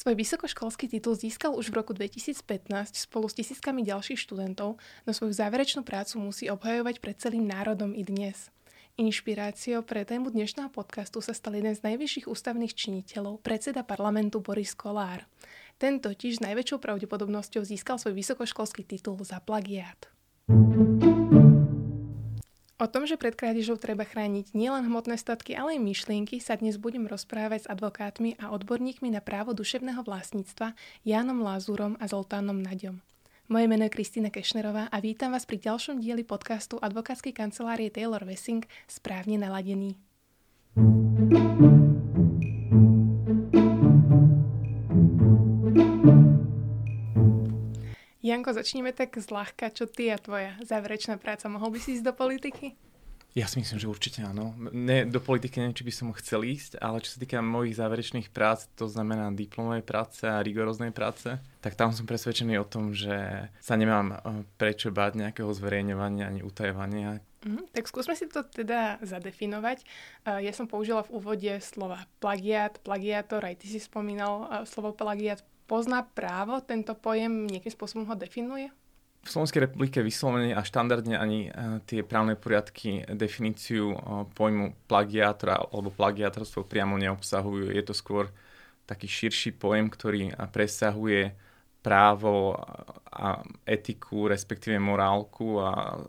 Svoj vysokoškolský titul získal už v roku 2015 spolu s tisíckami ďalších študentov, no svoju záverečnú prácu musí obhajovať pred celým národom i dnes. Inšpiráciou pre tému dnešného podcastu sa stal jeden z najvyšších ústavných činiteľov, predseda parlamentu Boris Kolár. Ten totiž s najväčšou pravdepodobnosťou získal svoj vysokoškolský titul za plagiát. O tom, že pred krádežou treba chrániť nielen hmotné statky, ale aj myšlienky, sa dnes budem rozprávať s advokátmi a odborníkmi na právo duševného vlastníctva Jánom Lázurom a Zoltánom Naďom. Moje meno je Kristýna Kešnerová a vítam vás pri ďalšom dieli podcastu advokátskej kancelárie Taylor Wessing Správne naladený. Janko, začneme tak zľahka. Čo ty a tvoja záverečná práca? Mohol by si ísť do politiky? Ja si myslím, že určite áno. Ne, do politiky neviem, či by som chcel ísť, ale čo sa týka mojich záverečných prác, to znamená diplomovej práce a rigoróznej práce, tak tam som presvedčený o tom, že sa nemám eh, prečo báť nejakého zverejňovania ani utajovania. Mm, tak skúsme si to teda zadefinovať. Uh, ja som použila v úvode slova plagiat, plagiátor, aj ty si spomínal uh, slovo plagiat pozná právo tento pojem, nejakým spôsobom ho definuje? V Slovenskej republike vyslovene a štandardne ani e, tie právne poriadky definíciu e, pojmu plagiátora alebo plagiátorstvo priamo neobsahujú. Je to skôr taký širší pojem, ktorý presahuje právo a etiku, respektíve morálku a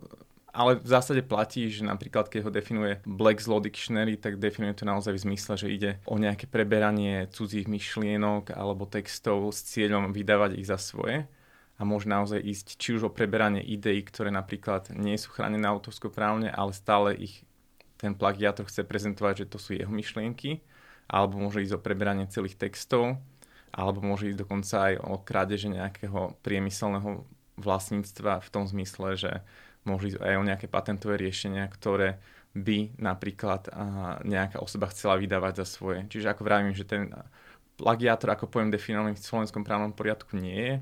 ale v zásade platí, že napríklad keď ho definuje Black's Law Dictionary, tak definuje to naozaj v zmysle, že ide o nejaké preberanie cudzích myšlienok alebo textov s cieľom vydávať ich za svoje. A môže naozaj ísť či už o preberanie ideí, ktoré napríklad nie sú chránené autorskoprávne, ale stále ich ten plagiátor chce prezentovať, že to sú jeho myšlienky, alebo môže ísť o preberanie celých textov, alebo môže ísť dokonca aj o krádeže nejakého priemyselného vlastníctva v tom zmysle, že ísť aj o nejaké patentové riešenia, ktoré by napríklad nejaká osoba chcela vydávať za svoje. Čiže ako vravím, že ten plagiátor ako pojem definovaný v slovenskom právnom poriadku nie je,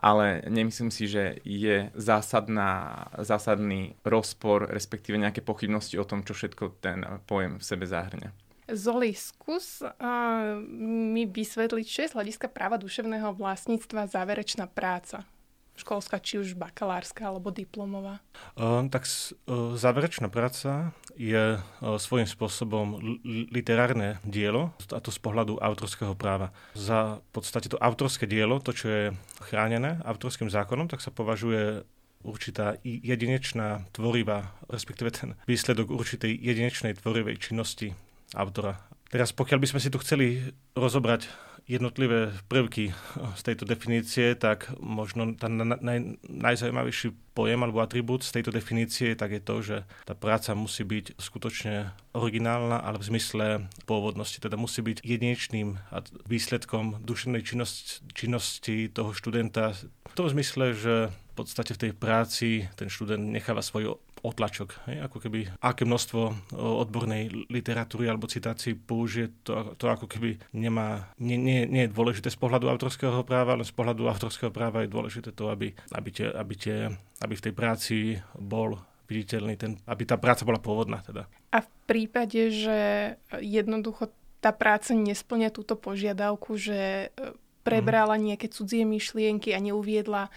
ale nemyslím si, že je zásadná, zásadný rozpor, respektíve nejaké pochybnosti o tom, čo všetko ten pojem v sebe zahrňa. Zoli, skús uh, mi vysvetliť, čo je z hľadiska práva duševného vlastníctva záverečná práca školská, či už bakalárska alebo diplomová? Uh, tak uh, záverečná práca je uh, svojím spôsobom literárne dielo, a to z pohľadu autorského práva. Za v podstate to autorské dielo, to, čo je chránené autorským zákonom, tak sa považuje určitá jedinečná tvorivá, respektíve ten výsledok určitej jedinečnej tvorivej činnosti autora. Teraz pokiaľ by sme si tu chceli rozobrať jednotlivé prvky z tejto definície, tak možno ten naj, najzaujímavejší pojem alebo atribút z tejto definície tak je to, že tá práca musí byť skutočne originálna, ale v zmysle pôvodnosti, teda musí byť jedinečným výsledkom duševnej činnosti, činnosti toho študenta. V tom zmysle, že v podstate v tej práci ten študent necháva svoj otlačok. Hej? Ako keby, aké množstvo odbornej literatúry alebo citácií použije, to, to ako keby nemá, nie, nie, nie je dôležité z pohľadu autorského práva, ale z pohľadu autorského práva je dôležité to, aby, aby, tie, aby, tie, aby v tej práci bol viditeľný, ten, aby tá práca bola pôvodná. Teda. A v prípade, že jednoducho tá práca nesplňa túto požiadavku, že e, prebrala mhm. nejaké cudzie myšlienky a neuviedla e,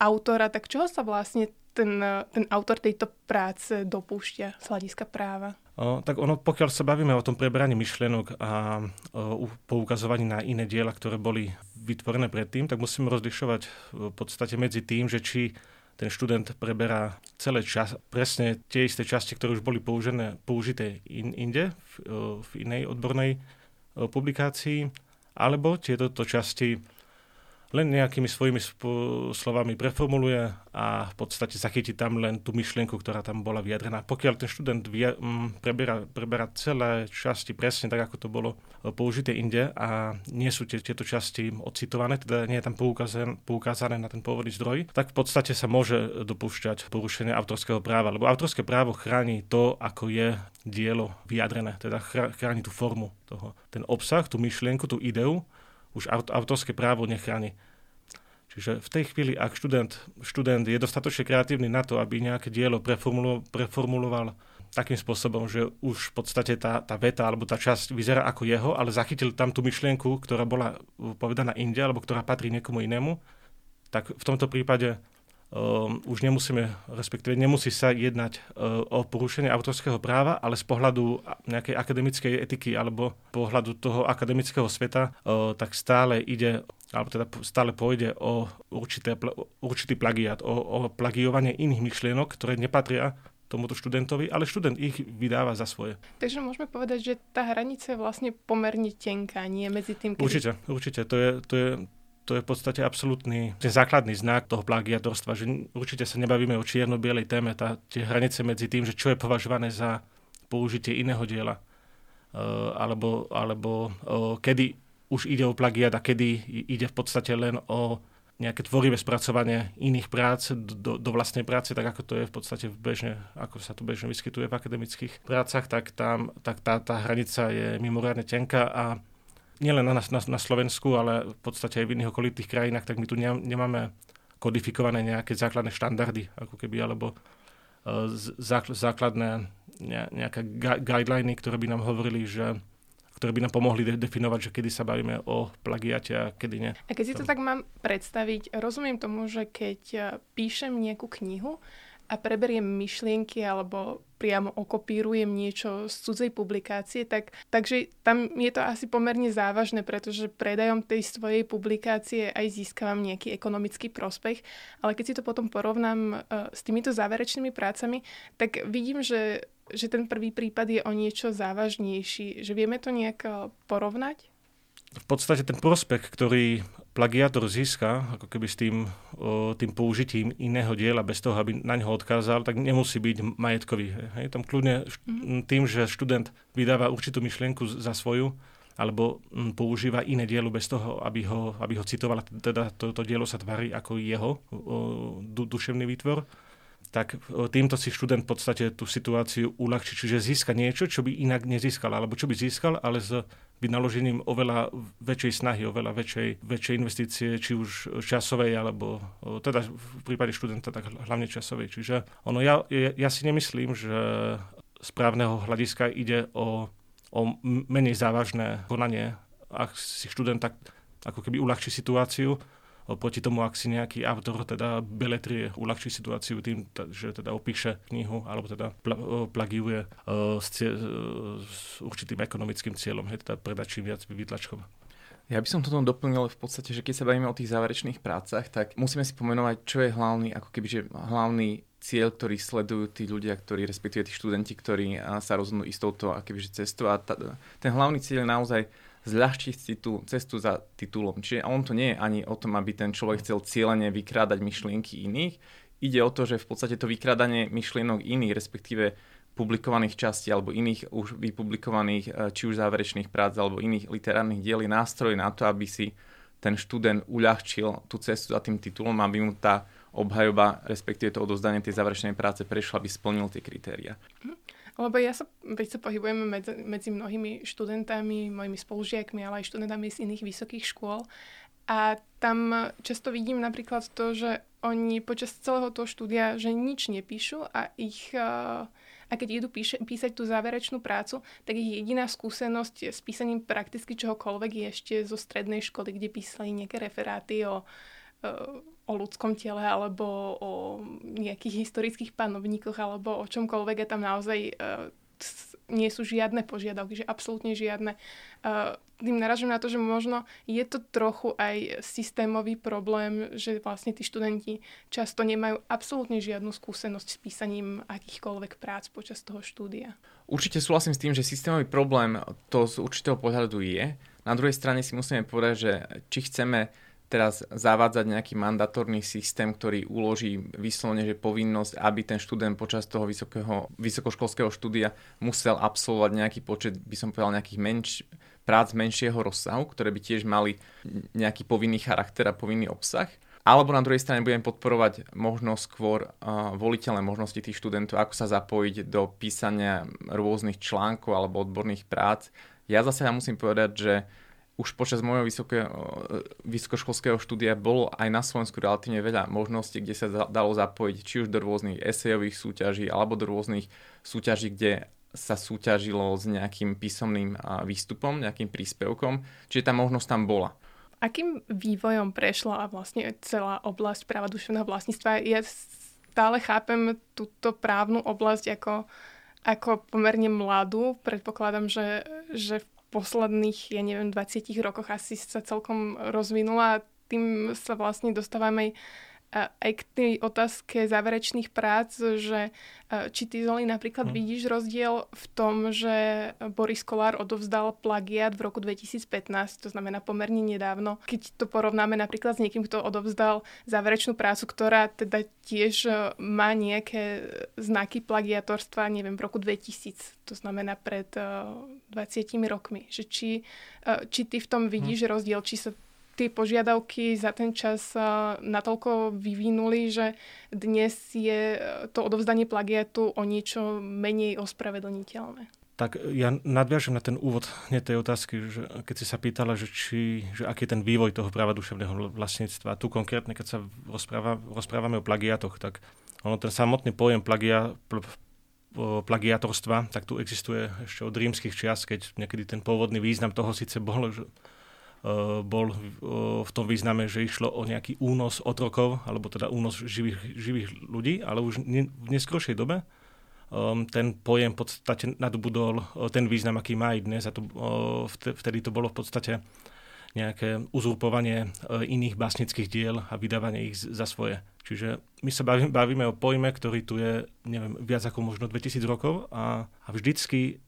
autora, tak čoho sa vlastne ten, ten autor tejto práce dopúšťa z hľadiska práva? O, tak ono, pokiaľ sa bavíme o tom preberaní myšlienok a o poukazovaní na iné diela, ktoré boli vytvorené predtým, tak musíme rozlišovať v podstate medzi tým, že či ten študent preberá celé čas, presne tie isté časti, ktoré už boli použené, použité in, inde, v, v inej odbornej publikácii, alebo tieto časti len nejakými svojimi sp- slovami preformuluje a v podstate zachytí tam len tú myšlienku, ktorá tam bola vyjadrená. Pokiaľ ten študent via, m, preberá, preberá celé časti presne tak, ako to bolo e, použité inde a nie sú tie, tieto časti ocitované, teda nie je tam poukázané, poukázané na ten pôvodný zdroj, tak v podstate sa môže dopúšťať porušenie autorského práva, lebo autorské právo chráni to, ako je dielo vyjadrené, teda chráni tú formu toho. Ten obsah, tú myšlienku, tú ideu, už autorské právo nechráni. Čiže v tej chvíli, ak študent, študent je dostatočne kreatívny na to, aby nejaké dielo preformulo, preformuloval takým spôsobom, že už v podstate tá, tá veta alebo tá časť vyzerá ako jeho, ale zachytil tam tú myšlienku, ktorá bola povedaná inde alebo ktorá patrí niekomu inému, tak v tomto prípade um, už nemusíme, respektíve nemusí sa jednať uh, o porušenie autorského práva, ale z pohľadu nejakej akademickej etiky alebo pohľadu toho akademického sveta, uh, tak stále ide alebo teda stále pôjde o určité, určitý plagiat, o, o plagiovanie iných myšlienok, ktoré nepatria tomuto študentovi, ale študent ich vydáva za svoje. Takže môžeme povedať, že tá hranica je vlastne pomerne tenká, nie medzi tým, kedy... Určite, určite. To je, to je, to je v podstate absolútny ten základný znak toho plagiatorstva, že určite sa nebavíme o čierno-bielej téme, tá, tie hranice medzi tým, že čo je považované za použitie iného diela, uh, alebo, alebo uh, kedy už ide o plagiat a kedy ide v podstate len o nejaké tvorivé spracovanie iných prác do, do vlastnej práce, tak ako to je v podstate bežne, ako sa to bežne vyskytuje v akademických prácach, tak, tam, tak tá, tá hranica je mimoriadne tenká a nielen na, na, na Slovensku, ale v podstate aj v iných okolitých krajinách, tak my tu ne, nemáme kodifikované nejaké základné štandardy, ako keby, alebo uh, základné nejaké guideliny, ktoré by nám hovorili, že ktoré by nám pomohli de- definovať, že kedy sa bavíme o plagiate a kedy nie. A keď si to tak mám predstaviť, rozumiem tomu, že keď e, píšem nejakú knihu a preberiem myšlienky alebo priamo okopírujem niečo z cudzej publikácie, tak, takže tam je to asi pomerne závažné, pretože predajom tej svojej publikácie aj získavam nejaký ekonomický prospech, ale keď si to potom porovnám uh, s týmito záverečnými prácami, tak vidím, že že ten prvý prípad je o niečo závažnejší. Že vieme to nejak eh, porovnať? V podstate ten prospekt, ktorý plagiátor získa, ako keby s tým, o, tým použitím iného diela, bez toho, aby na ňo odkázal, tak nemusí byť majetkový. Hej. Tam kľudne mm-hmm. tým, že študent vydáva určitú myšlienku za svoju, alebo m, používa iné dielo bez toho, aby ho, aby ho citoval, teda toto to dielo sa tvári ako jeho o, du, duševný výtvor, tak týmto si študent v podstate tú situáciu uľahčí. Čiže získa niečo, čo by inak nezískal, alebo čo by získal, ale s vynaložením oveľa väčšej snahy, oveľa väčšej, väčšej investície, či už časovej, alebo teda v prípade študenta, tak hlavne časovej. Čiže ono, ja, ja si nemyslím, že z právneho hľadiska ide o, o menej závažné konanie, ak si študent tak ako keby uľahčí situáciu, Oproti tomu, ak si nejaký autor teda beletrie uľahčí situáciu tým, že teda opíše knihu alebo teda pl- plagiuje uh, s, cie- uh, s určitým ekonomickým cieľom, hej, teda predať viac vytlačkov. Ja by som toto doplnil v podstate, že keď sa bavíme o tých záverečných prácach, tak musíme si pomenovať, čo je hlavný, ako keby, že hlavný cieľ, ktorý sledujú tí ľudia, ktorí, respektíve tí študenti, ktorí sa rozhodnú ísť touto akobyže cestou. A ta, ten hlavný cieľ je naozaj zľahčiť si tú cestu za titulom. Čiže on to nie je ani o tom, aby ten človek chcel cieľene vykrádať myšlienky iných. Ide o to, že v podstate to vykrádanie myšlienok iných, respektíve publikovaných častí alebo iných už vypublikovaných e, či už záverečných prác alebo iných literárnych diel je nástroj na to, aby si ten študent uľahčil tú cestu za tým titulom, aby mu tá obhajoba, respektíve to odozdanie tej záverečnej práce prešla, aby splnil tie kritéria. Lebo ja sa, veď sa pohybujeme medzi, medzi mnohými študentami, mojimi spolužiakmi, ale aj študentami z iných vysokých škôl. A tam často vidím napríklad to, že oni počas celého toho štúdia, že nič nepíšu a ich... A keď idú píše, písať tú záverečnú prácu, tak ich jediná skúsenosť s písaním prakticky čohokoľvek je ešte zo strednej školy, kde písali nejaké referáty o o ľudskom tele alebo o nejakých historických panovníkoch alebo o čomkoľvek a tam naozaj uh, nie sú žiadne požiadavky, že absolútne žiadne. Uh, tým naražujem na to, že možno je to trochu aj systémový problém, že vlastne tí študenti často nemajú absolútne žiadnu skúsenosť s písaním akýchkoľvek prác počas toho štúdia. Určite súhlasím s tým, že systémový problém to z určitého pohľadu je. Na druhej strane si musíme povedať, že či chceme teraz zavádzať nejaký mandatórny systém, ktorý uloží vyslovene, že povinnosť, aby ten študent počas toho vysokého, vysokoškolského štúdia musel absolvovať nejaký počet, by som povedal, nejakých menš, prác menšieho rozsahu, ktoré by tiež mali nejaký povinný charakter a povinný obsah. Alebo na druhej strane budem podporovať možno skôr uh, voliteľné možnosti tých študentov, ako sa zapojiť do písania rôznych článkov alebo odborných prác. Ja zase ja musím povedať, že už počas môjho vysokého, vysokoškolského štúdia bolo aj na Slovensku relatívne veľa možností, kde sa dalo zapojiť či už do rôznych esejových súťaží alebo do rôznych súťaží, kde sa súťažilo s nejakým písomným výstupom, nejakým príspevkom, čiže tá možnosť tam bola. Akým vývojom prešla vlastne celá oblasť práva duševného vlastníctva? Ja stále chápem túto právnu oblasť ako, ako pomerne mladú. Predpokladám, že, že v posledných, ja neviem, 20 rokoch asi sa celkom rozvinula. Tým sa vlastne dostávame aj k tej otázke záverečných prác, že či ty, Zoli, napríklad hmm. vidíš rozdiel v tom, že Boris Kolár odovzdal plagiat v roku 2015, to znamená pomerne nedávno, keď to porovnáme napríklad s niekým, kto odovzdal záverečnú prácu, ktorá teda tiež e, má nejaké znaky plagiatorstva, neviem, v roku 2000, to znamená pred 20 e, rokmi. Že či, e, či ty v tom vidíš hmm. rozdiel, či sa tie požiadavky za ten čas natoľko vyvinuli, že dnes je to odovzdanie plagiatu o niečo menej ospravedlniteľné. Tak ja nadviažem na ten úvod hneď tej otázky, že keď si sa pýtala, že, či, že aký je ten vývoj toho práva duševného vlastníctva. Tu konkrétne, keď sa rozpráva, rozprávame o plagiatoch, tak ono ten samotný pojem plagia, pl, plagiatorstva, tak tu existuje ešte od rímskych čias, keď niekedy ten pôvodný význam toho síce bol, že Eh, bol eh, v tom význame, že išlo o nejaký únos otrokov, alebo teda únos živých, živých ľudí, ale už v neskôršej dobe um, ten pojem v podstate nadobudol eh, ten význam, aký má aj dnes a to, vtedy to bolo v podstate nejaké uzurpovanie iných básnických diel a vydávanie ich za svoje. Čiže my sa bavíme, bavíme o pojme, ktorý tu je, neviem, viac ako možno 2000 rokov a, a vždycky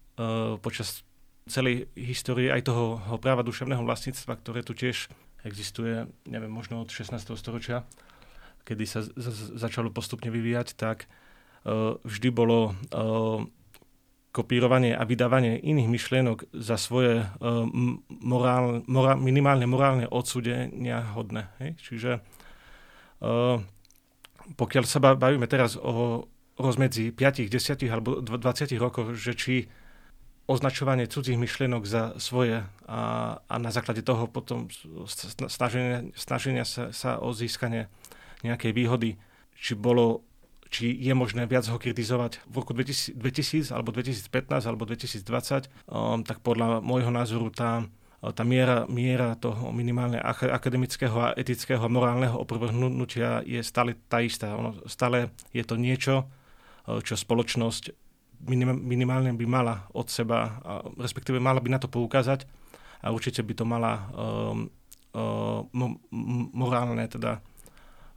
počas celej histórie aj toho práva duševného vlastníctva, ktoré tu tiež existuje, neviem, možno od 16. storočia, kedy sa z- z- začalo postupne vyvíjať, tak uh, vždy bolo uh, kopírovanie a vydávanie iných myšlienok za svoje uh, morál, morál, minimálne morálne odsudenia hodné. Hej? Čiže uh, pokiaľ sa bavíme teraz o rozmedzi 5, 10 alebo 20 rokov, že či označovanie cudzích myšlienok za svoje a, a na základe toho potom snaženia, snaženia sa, sa o získanie nejakej výhody, či bolo či je možné viac ho kritizovať v roku 2000, 2000 alebo 2015 alebo 2020, um, tak podľa môjho názoru tá, tá miera, miera toho minimálne akademického a etického a morálneho oprvrhnutia je stále tá istá. Ono, stále je to niečo, čo spoločnosť minimálne by mala od seba, respektíve mala by na to poukázať a určite by to mala um, um, morálne teda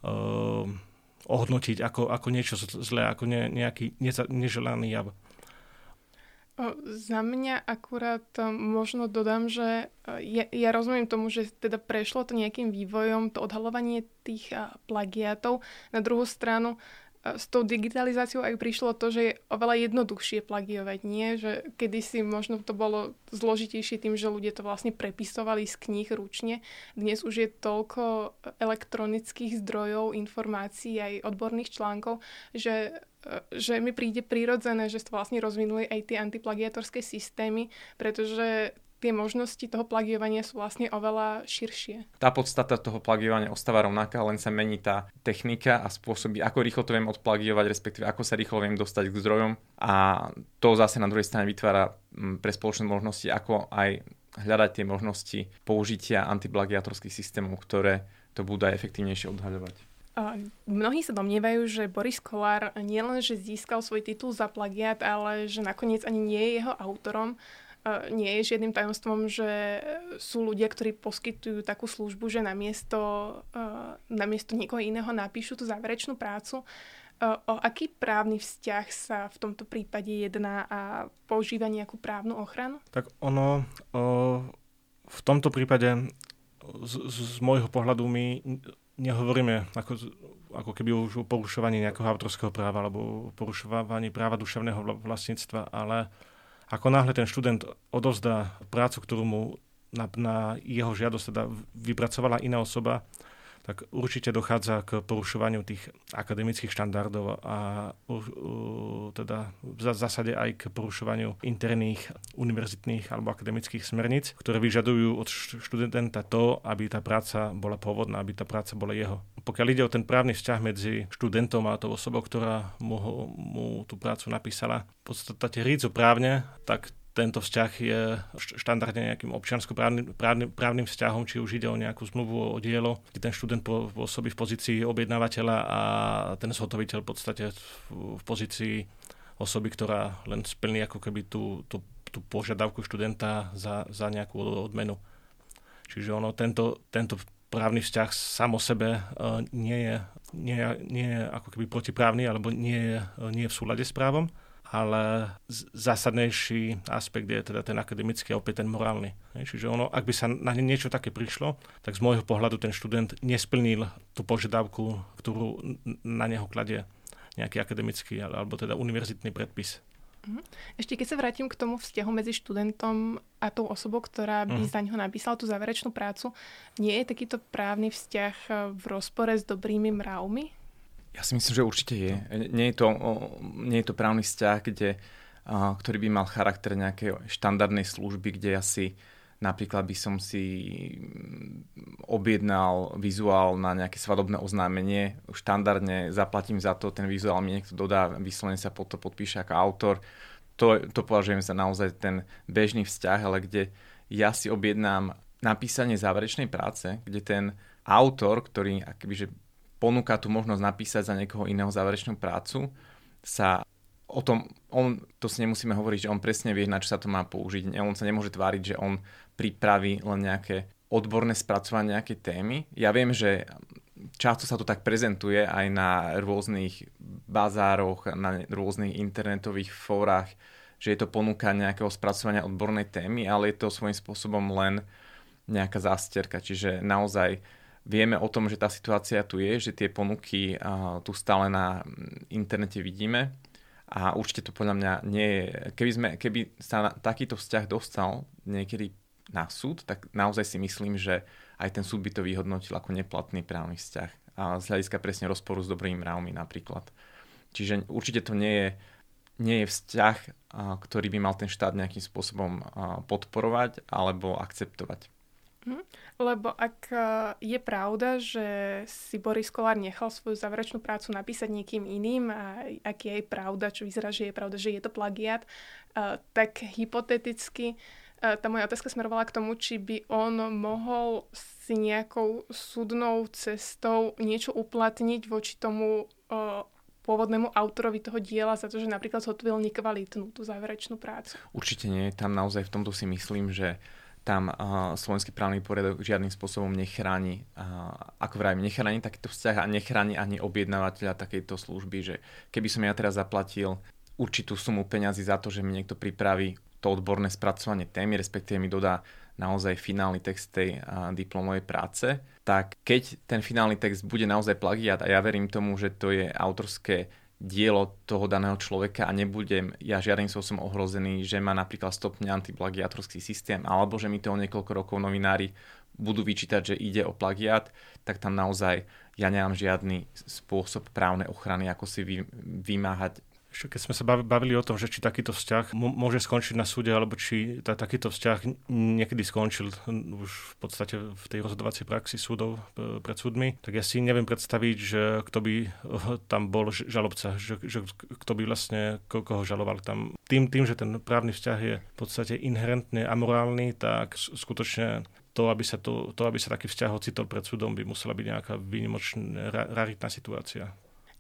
um, ohodnotiť ako, ako niečo zlé, ako ne, nejaký neza, neželaný jav. O, za mňa akurát možno dodám, že ja, ja rozumiem tomu, že teda prešlo to nejakým vývojom, to odhalovanie tých plagiátov. Na druhú stranu s tou digitalizáciou aj prišlo to, že je oveľa jednoduchšie plagiovať, nie? Že kedysi možno to bolo zložitejšie tým, že ľudia to vlastne prepisovali z kníh ručne. Dnes už je toľko elektronických zdrojov, informácií, aj odborných článkov, že že mi príde prirodzené, že to vlastne rozvinuli aj tie antiplagiatorské systémy, pretože tie možnosti toho plagiovania sú vlastne oveľa širšie. Tá podstata toho plagiovania ostáva rovnaká, len sa mení tá technika a spôsoby, ako rýchlo to viem odplagiovať, respektíve ako sa rýchlo viem dostať k zdrojom. A to zase na druhej strane vytvára mm, pre spoločné možnosti, ako aj hľadať tie možnosti použitia antiplagiatorských systémov, ktoré to budú aj efektívnejšie odhaľovať. Mnohí sa domnievajú, že Boris Kolár nielen, že získal svoj titul za plagiat, ale že nakoniec ani nie je jeho autorom nie je žiadnym tajomstvom, že sú ľudia, ktorí poskytujú takú službu, že namiesto, namiesto niekoho iného napíšu tú záverečnú prácu. O aký právny vzťah sa v tomto prípade jedná a používa nejakú právnu ochranu? Tak ono o, v tomto prípade z, z môjho pohľadu my nehovoríme ako, ako keby už o porušovaní nejakého autorského práva alebo porušovaní práva duševného vlastníctva, ale ako náhle ten študent odovzdá prácu, ktorú mu na, na jeho žiadosť teda vypracovala iná osoba, tak určite dochádza k porušovaniu tých akademických štandardov a uh, teda v zásade aj k porušovaniu interných univerzitných alebo akademických smerníc, ktoré vyžadujú od študenta to, aby tá práca bola pôvodná, aby tá práca bola jeho. Pokiaľ ide o ten právny vzťah medzi študentom a tou osobou, ktorá mu, mu tú prácu napísala, v podstate rídzo právne, tak tento vzťah je štandardne nejakým občiansko-právnym právnym, právnym vzťahom, či už ide o nejakú zmluvu o dielo, kde ten študent pôsobí v pozícii objednávateľa a ten zhotoviteľ v podstate v pozícii osoby, ktorá len splní ako keby tú, tú, tú požiadavku študenta za, za nejakú odmenu. Čiže ono, tento, tento právny vzťah sám o sebe uh, nie, je, nie, nie je ako keby protiprávny alebo nie je, nie je v súlade s právom ale zásadnejší aspekt je teda ten akademický a opäť ten morálny. Čiže ono, ak by sa na niečo také prišlo, tak z môjho pohľadu ten študent nesplnil tú požiadavku, ktorú na neho kladie nejaký akademický alebo teda univerzitný predpis. Mhm. Ešte keď sa vrátim k tomu vzťahu medzi študentom a tou osobou, ktorá by mm. za neho napísala tú záverečnú prácu, nie je takýto právny vzťah v rozpore s dobrými mravmi? Ja si myslím, že určite je. Nie je to, nie je to právny vzťah, kde, ktorý by mal charakter nejakej štandardnej služby, kde ja si napríklad by som si mm, objednal vizuál na nejaké svadobné oznámenie, štandardne zaplatím za to, ten vizuál mi niekto dodá, vyslovene sa pod to podpíše ako autor. To, to považujem za naozaj ten bežný vzťah, ale kde ja si objednám napísanie záverečnej práce, kde ten autor, ktorý akoby, že ponúka tú možnosť napísať za niekoho iného záverečnú prácu, sa o tom, on, to si nemusíme hovoriť, že on presne vie, na čo sa to má použiť. On sa nemôže tváriť, že on pripraví len nejaké odborné spracovanie nejakej témy. Ja viem, že často sa to tak prezentuje aj na rôznych bazároch, na rôznych internetových fórach, že je to ponúka nejakého spracovania odbornej témy, ale je to svojím spôsobom len nejaká zásterka. Čiže naozaj Vieme o tom, že tá situácia tu je, že tie ponuky tu stále na internete vidíme a určite to podľa mňa nie je... Keby, sme, keby sa na, takýto vzťah dostal niekedy na súd, tak naozaj si myslím, že aj ten súd by to vyhodnotil ako neplatný právny vzťah a z hľadiska presne rozporu s dobrými mravmi napríklad. Čiže určite to nie je, nie je vzťah, ktorý by mal ten štát nejakým spôsobom podporovať alebo akceptovať. Hm? Lebo ak e, je pravda, že si Boris Kolár nechal svoju záverečnú prácu napísať niekým iným a ak je aj pravda, čo vyzerá, že je pravda, že je to plagiat, e, tak hypoteticky e, tá moja otázka smerovala k tomu, či by on mohol si nejakou súdnou cestou niečo uplatniť voči tomu pôvodnému autorovi toho diela za to, že napríklad zhotovil nekvalitnú tú záverečnú prácu. Určite nie. Tam naozaj v tomto si myslím, že tam uh, slovenský právny poriadok žiadnym spôsobom nechráni, uh, ako vrajím, nechráni takýto vzťah a nechráni ani objednávateľa takejto služby, že keby som ja teraz zaplatil určitú sumu peňazí za to, že mi niekto pripraví to odborné spracovanie témy, respektíve mi dodá naozaj finálny text tej uh, diplomovej práce, tak keď ten finálny text bude naozaj plagiat a ja verím tomu, že to je autorské dielo toho daného človeka a nebudem ja žiadnym spôsobom ohrozený, že má napríklad stopne antiplagiatorský systém alebo že mi to o niekoľko rokov novinári budú vyčítať, že ide o plagiat, tak tam naozaj ja nemám žiadny spôsob právnej ochrany, ako si vymáhať keď sme sa bavili o tom, že či takýto vzťah môže skončiť na súde, alebo či tá, takýto vzťah niekedy skončil už v podstate v tej rozhodovacej praxi súdov pred súdmi, tak ja si neviem predstaviť, že kto by e, tam bol žalobca, že, že kto by vlastne ko, koho žaloval tam. Tým, tým, že ten právny vzťah je v podstate inherentne amorálny, tak skutočne to, aby sa, to, to, aby sa taký vzťah ocitol pred súdom, by musela byť nejaká výnimočná, raritná situácia.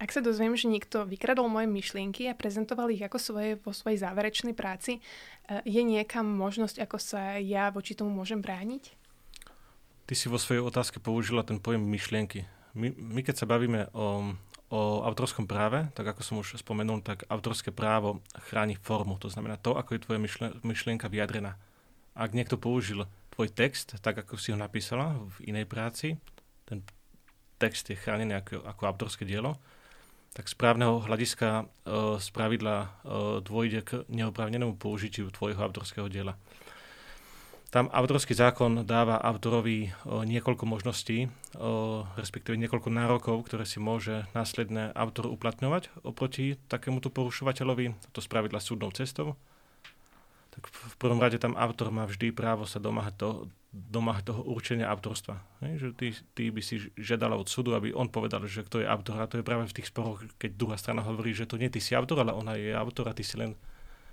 Ak sa dozviem, že niekto vykradol moje myšlienky a prezentoval ich ako svoje vo svojej záverečnej práci, eh, je niekam možnosť, ako sa ja voči tomu môžem brániť? Ty si vo svojej otázke použila ten pojem myšlienky. My, my keď sa bavíme o, o autorskom práve, tak ako som už spomenul, tak autorské právo chráni formu. To znamená to, ako je tvoja myšlienka vyjadrená. Ak niekto použil tvoj text, tak ako si ho napísala v inej práci, ten text je chránený ako, ako autorské dielo, tak z právneho hľadiska e, z pravidla e, dôjde k neoprávnenému použitiu tvojho autorského diela. Tam autorský zákon dáva autorovi niekoľko možností, respektíve niekoľko nárokov, ktoré si môže následne autor uplatňovať oproti takémuto porušovateľovi, to spravidla súdnou cestou. Tak v prvom rade tam autor má vždy právo sa domáhať, to, domáhať toho určenia autorstva. Hej, že ty, ty by si žiadala od súdu, aby on povedal, že kto je autor. A to je práve v tých sporoch, keď druhá strana hovorí, že to nie ty si autor, ale ona je autor a ty si len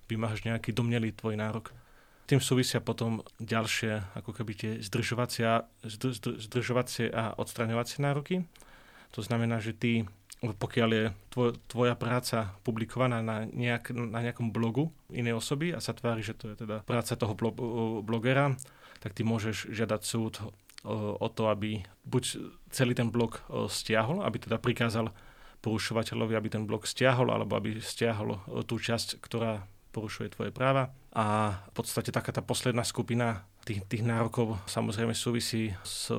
vymáhaš nejaký domnelý tvoj nárok. Tým súvisia potom ďalšie, ako keby tie zdržovacia, zdržovacie a odstraňovacie nároky. To znamená, že ty, pokiaľ je tvoj, tvoja práca publikovaná na, nejak, na nejakom blogu inej osoby a sa tvári, že to je teda práca toho blogera, tak ty môžeš žiadať súd o to, aby buď celý ten blog stiahol, aby teda prikázal porušovateľovi, aby ten blog stiahol, alebo aby stiahol tú časť, ktorá porušuje tvoje práva. A v podstate taká tá posledná skupina tých, tých nárokov samozrejme súvisí s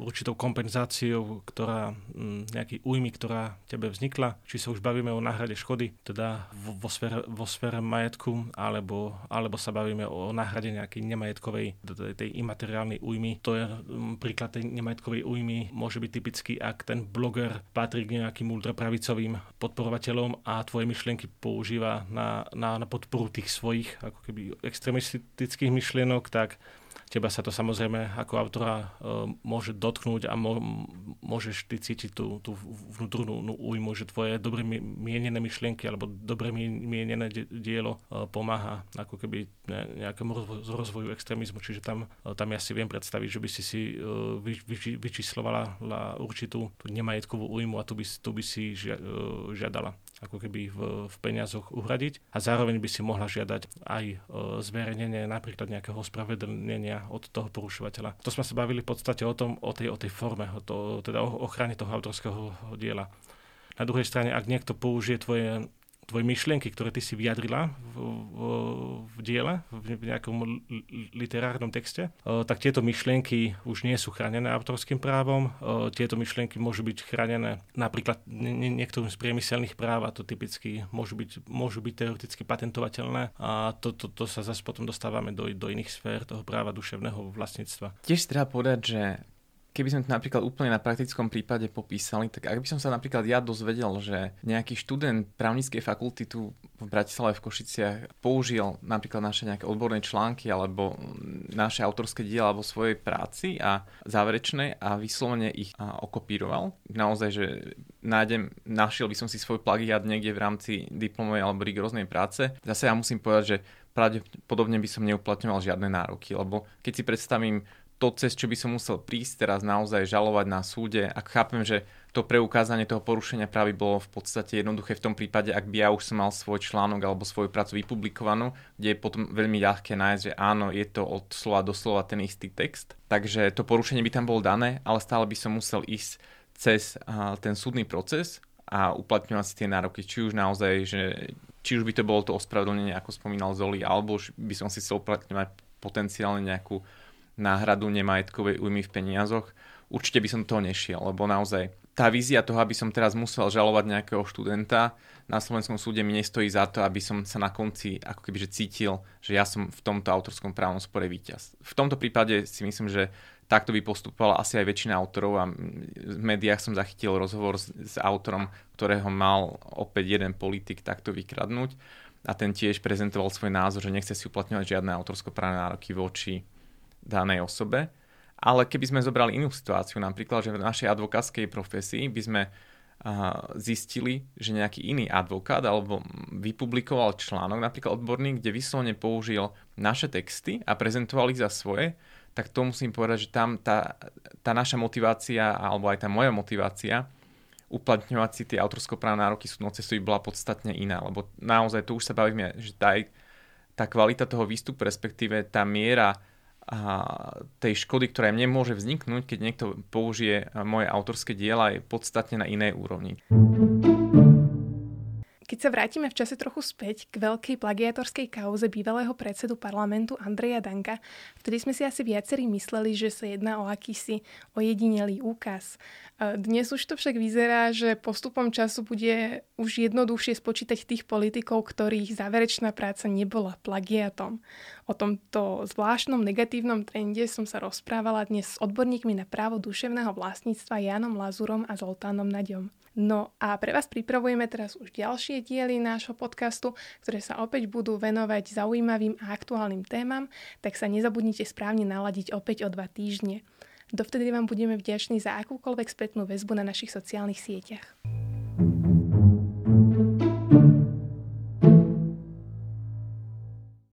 určitou kompenzáciou, ktorá mm, nejaký újmy, ktorá tebe vznikla. Či sa už bavíme o náhrade škody, teda vo, sfére, vo sfére majetku, alebo, alebo sa bavíme o náhrade nejakej nemajetkovej, tej imateriálnej újmy. To je mm, príklad tej nemajetkovej újmy, môže byť typický, ak ten bloger patrí k nejakým ultrapravicovým podporovateľom a tvoje myšlienky používa na, na, na podporu tých svojich ako keby extremistických myšlienok, tak teba sa to samozrejme ako autora e, môže dotknúť a môžeš ty cítiť tú, tú vnútornú no, újmu, že tvoje dobre mienené myšlienky alebo dobre mienené dielo e, pomáha ako keby nejakému rozvoju extrémizmu. Čiže tam, e, tam ja si viem predstaviť, že by si si vyčíslovala určitú nemajetkovú újmu a tu by, tu by si žiadala ako keby v, v peniazoch uhradiť a zároveň by si mohla žiadať aj e, zverejnenie napríklad nejakého ospravedlnenia od toho porušovateľa. To sme sa bavili v podstate o tom, o tej, o tej forme, o to, teda o ochrane toho autorského diela. Na druhej strane, ak niekto použije tvoje tvoje myšlienky, ktoré ty si vyjadrila v, v, v diele, v nejakom literárnom texte, tak tieto myšlienky už nie sú chránené autorským právom. Tieto myšlienky môžu byť chránené napríklad niektorým z priemyselných práv a to typicky môžu byť, môžu byť teoreticky patentovateľné a to, to, to sa zase potom dostávame do, do iných sfér toho práva duševného vlastníctva. Tiež treba povedať, že keby sme to napríklad úplne na praktickom prípade popísali, tak ak by som sa napríklad ja dozvedel, že nejaký študent právnickej fakulty tu v Bratislave v Košiciach použil napríklad naše nejaké odborné články alebo naše autorské diela alebo svojej práci a záverečné a vyslovene ich okopíroval. Naozaj, že nájdem, našiel by som si svoj plagiat niekde v rámci diplomovej alebo rigoróznej práce. Zase ja musím povedať, že pravdepodobne by som neuplatňoval žiadne nároky, lebo keď si predstavím to, cez čo by som musel prísť teraz naozaj žalovať na súde, ak chápem, že to preukázanie toho porušenia právy bolo v podstate jednoduché v tom prípade, ak by ja už som mal svoj článok alebo svoju prácu vypublikovanú, kde je potom veľmi ľahké nájsť, že áno, je to od slova do slova ten istý text. Takže to porušenie by tam bolo dané, ale stále by som musel ísť cez ten súdny proces a uplatňovať si tie nároky, či už naozaj, že či už by to bolo to ospravedlnenie, ako spomínal Zoli, alebo už by som si chcel uplatňovať potenciálne nejakú náhradu nemajetkovej újmy v peniazoch, určite by som toho nešiel, lebo naozaj tá vízia toho, aby som teraz musel žalovať nejakého študenta na slovenskom súde mi nestojí za to, aby som sa na konci ako keby cítil, že ja som v tomto autorskom právnom spore víťaz. V tomto prípade si myslím, že takto by postupovala asi aj väčšina autorov a v médiách som zachytil rozhovor s, s autorom, ktorého mal opäť jeden politik takto vykradnúť a ten tiež prezentoval svoj názor, že nechce si uplatňovať žiadne autorsko-právne nároky voči danej osobe. Ale keby sme zobrali inú situáciu, napríklad, že v našej advokátskej profesii by sme zistili, že nejaký iný advokát alebo vypublikoval článok, napríklad odborný, kde vyslovene použil naše texty a prezentoval ich za svoje, tak to musím povedať, že tam tá, tá naša motivácia alebo aj tá moja motivácia uplatňovať si tie autorskoprávne nároky súdnou cestou bola podstatne iná, lebo naozaj tu už sa bavíme, že tá, tá kvalita toho výstupu, respektíve tá miera a tej škody, ktorá mne môže vzniknúť, keď niekto použije moje autorské diela, je podstatne na inej úrovni. Keď sa vrátime v čase trochu späť k veľkej plagiatorskej kauze bývalého predsedu parlamentu Andreja Danka, vtedy sme si asi viacerí mysleli, že sa jedná o akýsi ojedinelý úkaz. Dnes už to však vyzerá, že postupom času bude už jednoduchšie spočítať tých politikov, ktorých záverečná práca nebola plagiatom. O tomto zvláštnom negatívnom trende som sa rozprávala dnes s odborníkmi na právo duševného vlastníctva Jánom Lazurom a Zoltánom Naďom. No a pre vás pripravujeme teraz už ďalšie diely nášho podcastu, ktoré sa opäť budú venovať zaujímavým a aktuálnym témam, tak sa nezabudnite správne naladiť opäť o dva týždne. Dovtedy vám budeme vďační za akúkoľvek spätnú väzbu na našich sociálnych sieťach.